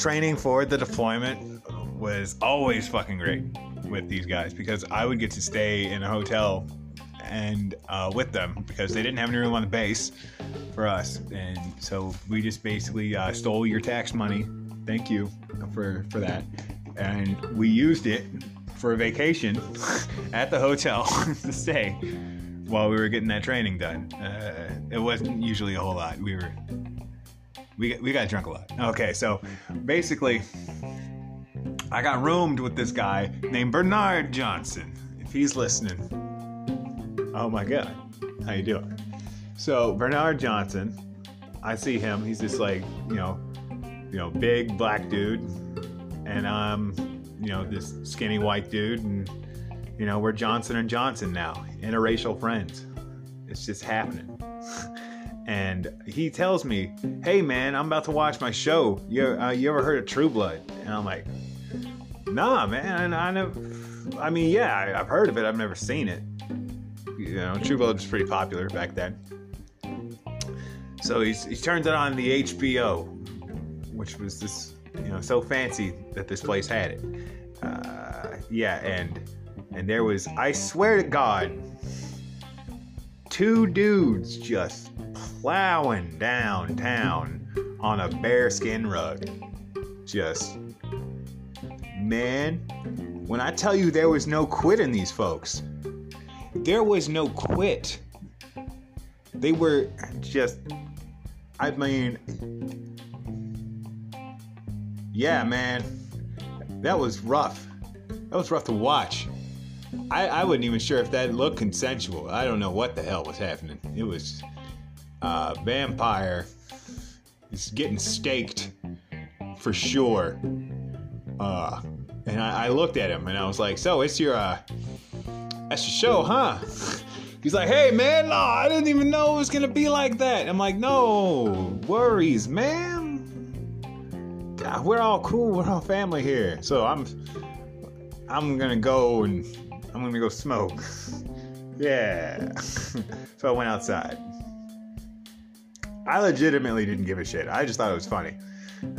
training for the deployment was always fucking great with these guys because I would get to stay in a hotel and uh, with them because they didn't have any room on the base for us, and so we just basically uh, stole your tax money. Thank you for for that, and we used it for a vacation at the hotel to stay while we were getting that training done. Uh, it wasn't usually a whole lot. We were we we got drunk a lot. Okay, so basically, I got roomed with this guy named Bernard Johnson. If he's listening, oh my god, how you doing? So Bernard Johnson, I see him. He's just like you know, you know, big black dude, and I'm you know this skinny white dude, and you know we're Johnson and Johnson now, interracial friends. It's just happening. And he tells me, "Hey man, I'm about to watch my show. You uh, you ever heard of True Blood?" And I'm like, "Nah, man. I know. I mean, yeah, I, have heard of it. I've never seen it. You know, True Blood was pretty popular back then." So he's, he turns it on the HBO, which was this, you know, so fancy that this place had it. Uh, yeah, and and there was, I swear to God, two dudes just plowing downtown on a bearskin rug. Just, man, when I tell you there was no quit in these folks, there was no quit. They were just, I mean, yeah, man, that was rough. That was rough to watch. I, I wasn't even sure if that looked consensual. I don't know what the hell was happening. It was uh, vampire is getting staked for sure. Uh, and I, I, looked at him and I was like, "So it's your uh, that's your show, huh?" He's like, "Hey man, no, I didn't even know it was gonna be like that." I'm like, "No worries, man. God, we're all cool. We're all family here." So I'm I'm gonna go and I'm gonna go smoke. yeah. so I went outside. I legitimately didn't give a shit. I just thought it was funny.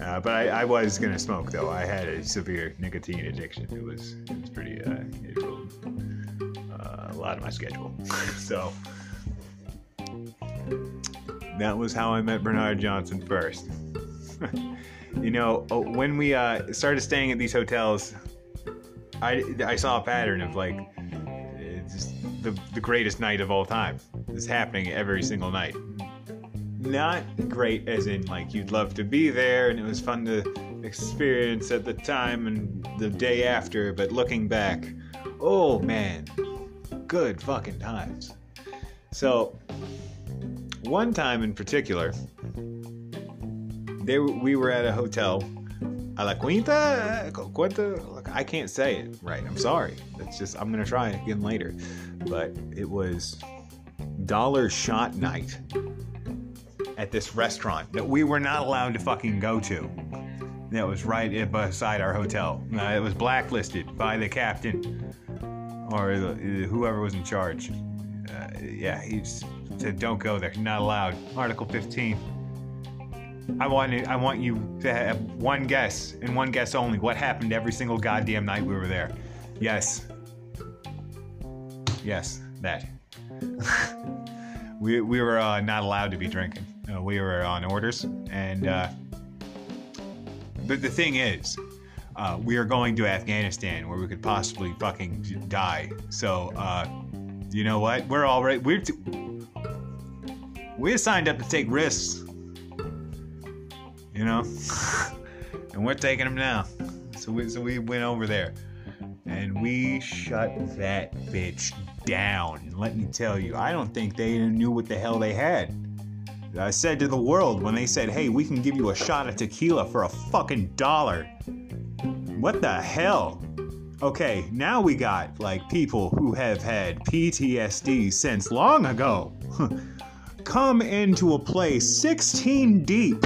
Uh, but I, I, was gonna smoke though. I had a severe nicotine addiction. It was it was pretty uh, it ruled uh, a lot of my schedule. so that was how I met Bernard Johnson first. you know, oh, when we uh, started staying at these hotels, I, I saw a pattern of like the, the greatest night of all time. It's happening every single night. Not great as in like you'd love to be there and it was fun to experience at the time and the day after, but looking back, oh man, good fucking times. So, one time in particular, they, we were at a hotel a la quinta. I can't say it right. I'm sorry. It's just I'm gonna try again later. But it was dollar shot night at this restaurant that we were not allowed to fucking go to. That was right beside our hotel. Uh, it was blacklisted by the captain or the, whoever was in charge. Uh, yeah, he said, "Don't go there. Not allowed." Article 15. I want I want you to have one guess and one guess only. What happened every single goddamn night we were there? Yes. Yes, that. we we were uh, not allowed to be drinking. Uh, we were on orders, and uh, the the thing is, uh, we are going to Afghanistan where we could possibly fucking die. So, uh, you know what? We're all right. we're t- we signed up to take risks you know? and we're taking them now. So we, so we went over there and we shut that bitch down. Let me tell you, I don't think they knew what the hell they had. I said to the world when they said, hey, we can give you a shot of tequila for a fucking dollar. What the hell? Okay, now we got like people who have had PTSD since long ago come into a place 16 deep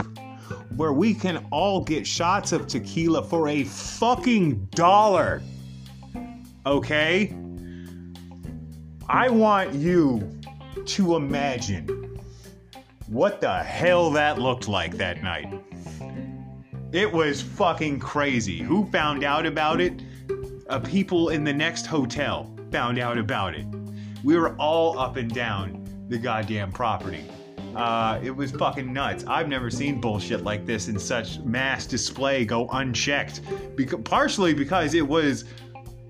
where we can all get shots of tequila for a fucking dollar. Okay? I want you to imagine what the hell that looked like that night. It was fucking crazy. Who found out about it? Uh, people in the next hotel found out about it. We were all up and down the goddamn property. Uh, it was fucking nuts. I've never seen bullshit like this in such mass display go unchecked. Partially because it was,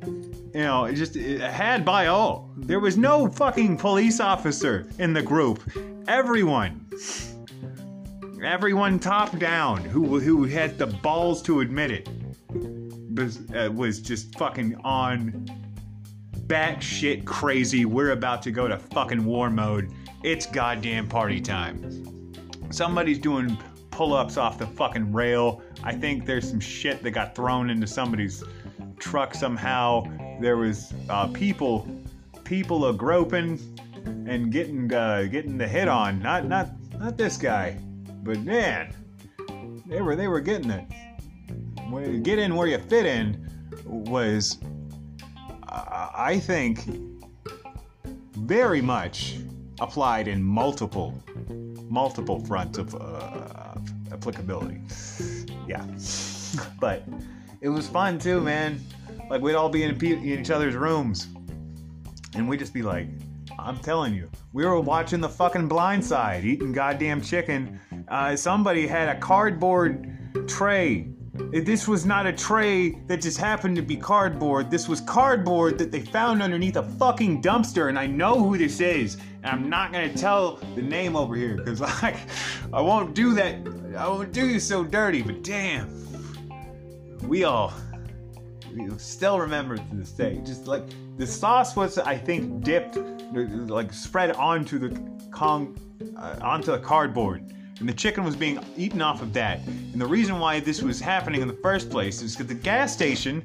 you know, it just it had by all. There was no fucking police officer in the group. Everyone, everyone top down who who had the balls to admit it was, uh, was just fucking on batshit crazy. We're about to go to fucking war mode it's goddamn party time. Somebody's doing pull ups off the fucking rail. I think there's some shit that got thrown into somebody's truck somehow. There was uh, people, people are groping and getting uh, getting the hit on. Not not not this guy, but man, they were they were getting it. Get in where you fit in was, I think, very much applied in multiple, multiple fronts of uh, applicability. Yeah, but it was fun too, man. Like we'd all be in each other's rooms, and we'd just be like, "I'm telling you, we were watching the fucking Blind Side, eating goddamn chicken. Uh, somebody had a cardboard tray this was not a tray that just happened to be cardboard. This was cardboard that they found underneath a fucking dumpster, and I know who this is. And I'm not gonna tell the name over here because I, I won't do that. I won't do you so dirty. But damn, we all we still remember to this day. Just like the sauce was, I think, dipped, like spread onto the con, uh, onto the cardboard and the chicken was being eaten off of that. And the reason why this was happening in the first place is because the gas station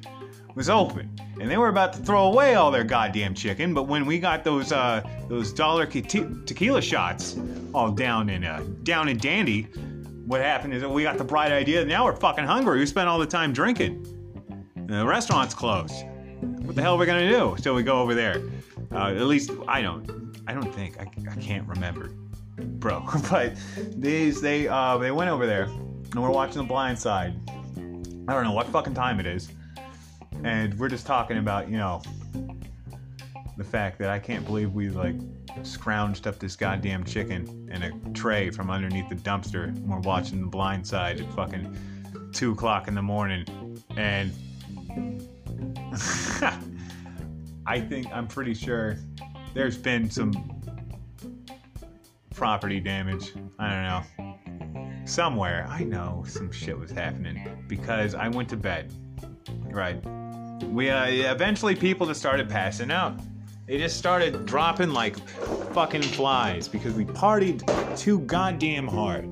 was open, and they were about to throw away all their goddamn chicken. But when we got those uh, those dollar te- tequila shots all down in uh, down in dandy, what happened is we got the bright idea. Now we're fucking hungry. We spent all the time drinking. And the restaurant's closed. What the hell are we gonna do? So we go over there. Uh, at least I don't. I don't think. I, I can't remember bro. but these they uh they went over there and we're watching The Blind Side. I don't know what fucking time it is, and we're just talking about you know the fact that I can't believe we like scrounged up this goddamn chicken in a tray from underneath the dumpster. And we're watching The Blind Side at fucking two o'clock in the morning, and I think I'm pretty sure there's been some property damage. I don't know. Somewhere, I know some shit was happening because I went to bed. Right. We uh, eventually people just started passing out. They just started dropping like fucking flies because we partied too goddamn hard.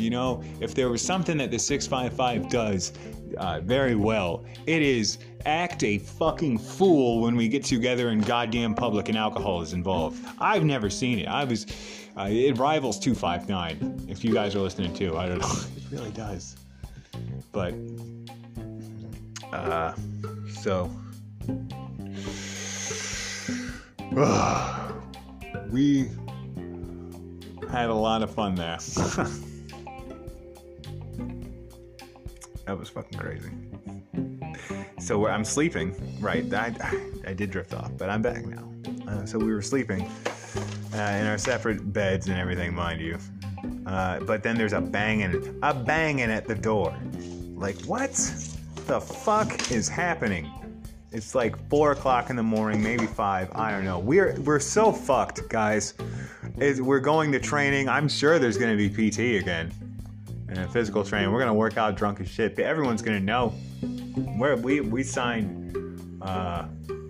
You know, if there was something that the 655 does uh, very well, it is act a fucking fool when we get together in goddamn public and alcohol is involved. I've never seen it. I was uh, it rivals 259. If you guys are listening too, I don't know. It really does. But, uh, so. we had a lot of fun there. that was fucking crazy. So I'm sleeping, right? I, I did drift off, but I'm back now. Uh, so we were sleeping uh, in our separate beds and everything, mind you. Uh, but then there's a banging, a banging at the door. Like, what the fuck is happening? It's like four o'clock in the morning, maybe five. I don't know. We're we're so fucked, guys. It's, we're going to training. I'm sure there's going to be PT again and physical training. We're gonna work out drunk as shit. But everyone's gonna know. Where we we signed. Uh,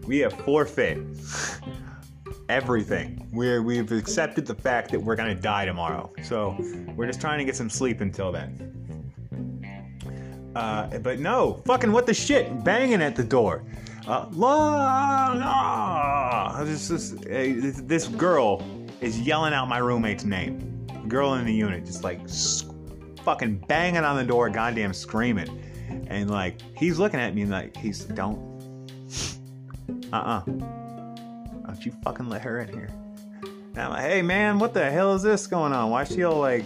we have forfeit everything. We're we've accepted the fact that we're gonna die tomorrow. So we're just trying to get some sleep until then. Uh, but no, fucking what the shit, banging at the door. Uh, la, la. This, this, this girl is yelling out my roommate's name. Girl in the unit, just like fucking banging on the door, goddamn screaming. And like, he's looking at me and like, he's, don't. Uh uh don't you fucking let her in here. And I'm like, hey man, what the hell is this going on? Why she all like,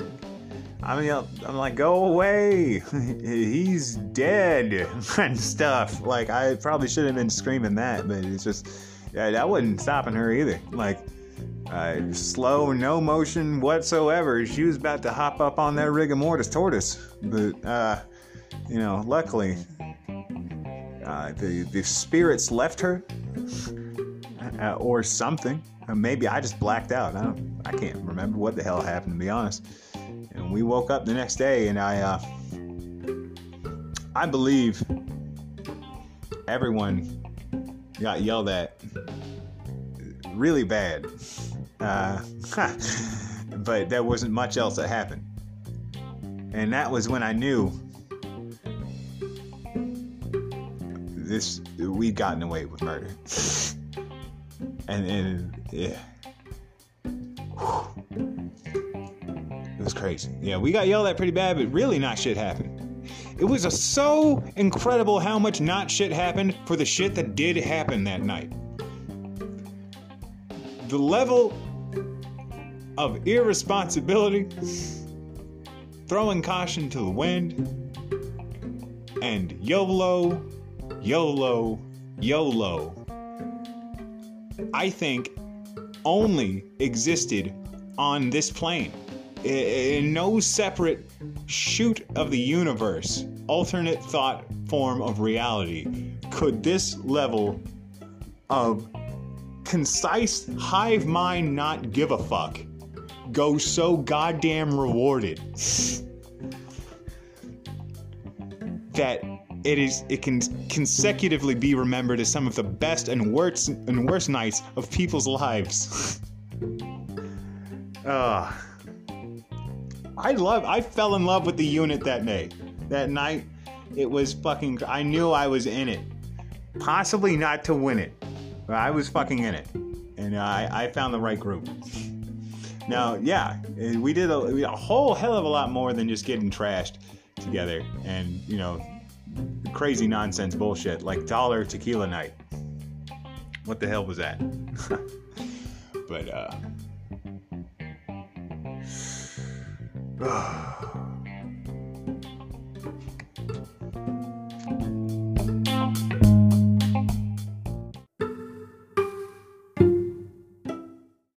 I mean, I'm like, go away. He's dead and stuff. Like, I probably should have been screaming that, but it's just, yeah, that wasn't stopping her either. Like, uh, slow, no motion whatsoever. She was about to hop up on that rigor mortis tortoise, but uh, you know, luckily, uh, the the spirits left her, uh, or something. Uh, maybe I just blacked out. I don't, I can't remember what the hell happened to be honest. And we woke up the next day, and I, uh, I believe everyone got yelled at really bad. Uh, but there wasn't much else that happened. And that was when I knew this we'd gotten away with murder. and, and yeah. It was crazy. Yeah, we got yelled at pretty bad, but really not shit happened. It was so incredible how much not shit happened for the shit that did happen that night. The level of irresponsibility, throwing caution to the wind, and YOLO, YOLO, YOLO, I think only existed on this plane. In no separate shoot of the universe, alternate thought form of reality, could this level of concise hive mind not give a fuck go so goddamn rewarded that it is it can consecutively be remembered as some of the best and worst and worst nights of people's lives. uh, I love I fell in love with the unit that day. That night it was fucking I knew I was in it. Possibly not to win it. I was fucking in it. And I, I found the right group. Now, yeah, we did a, a whole hell of a lot more than just getting trashed together and, you know, crazy nonsense bullshit like dollar tequila night. What the hell was that? but uh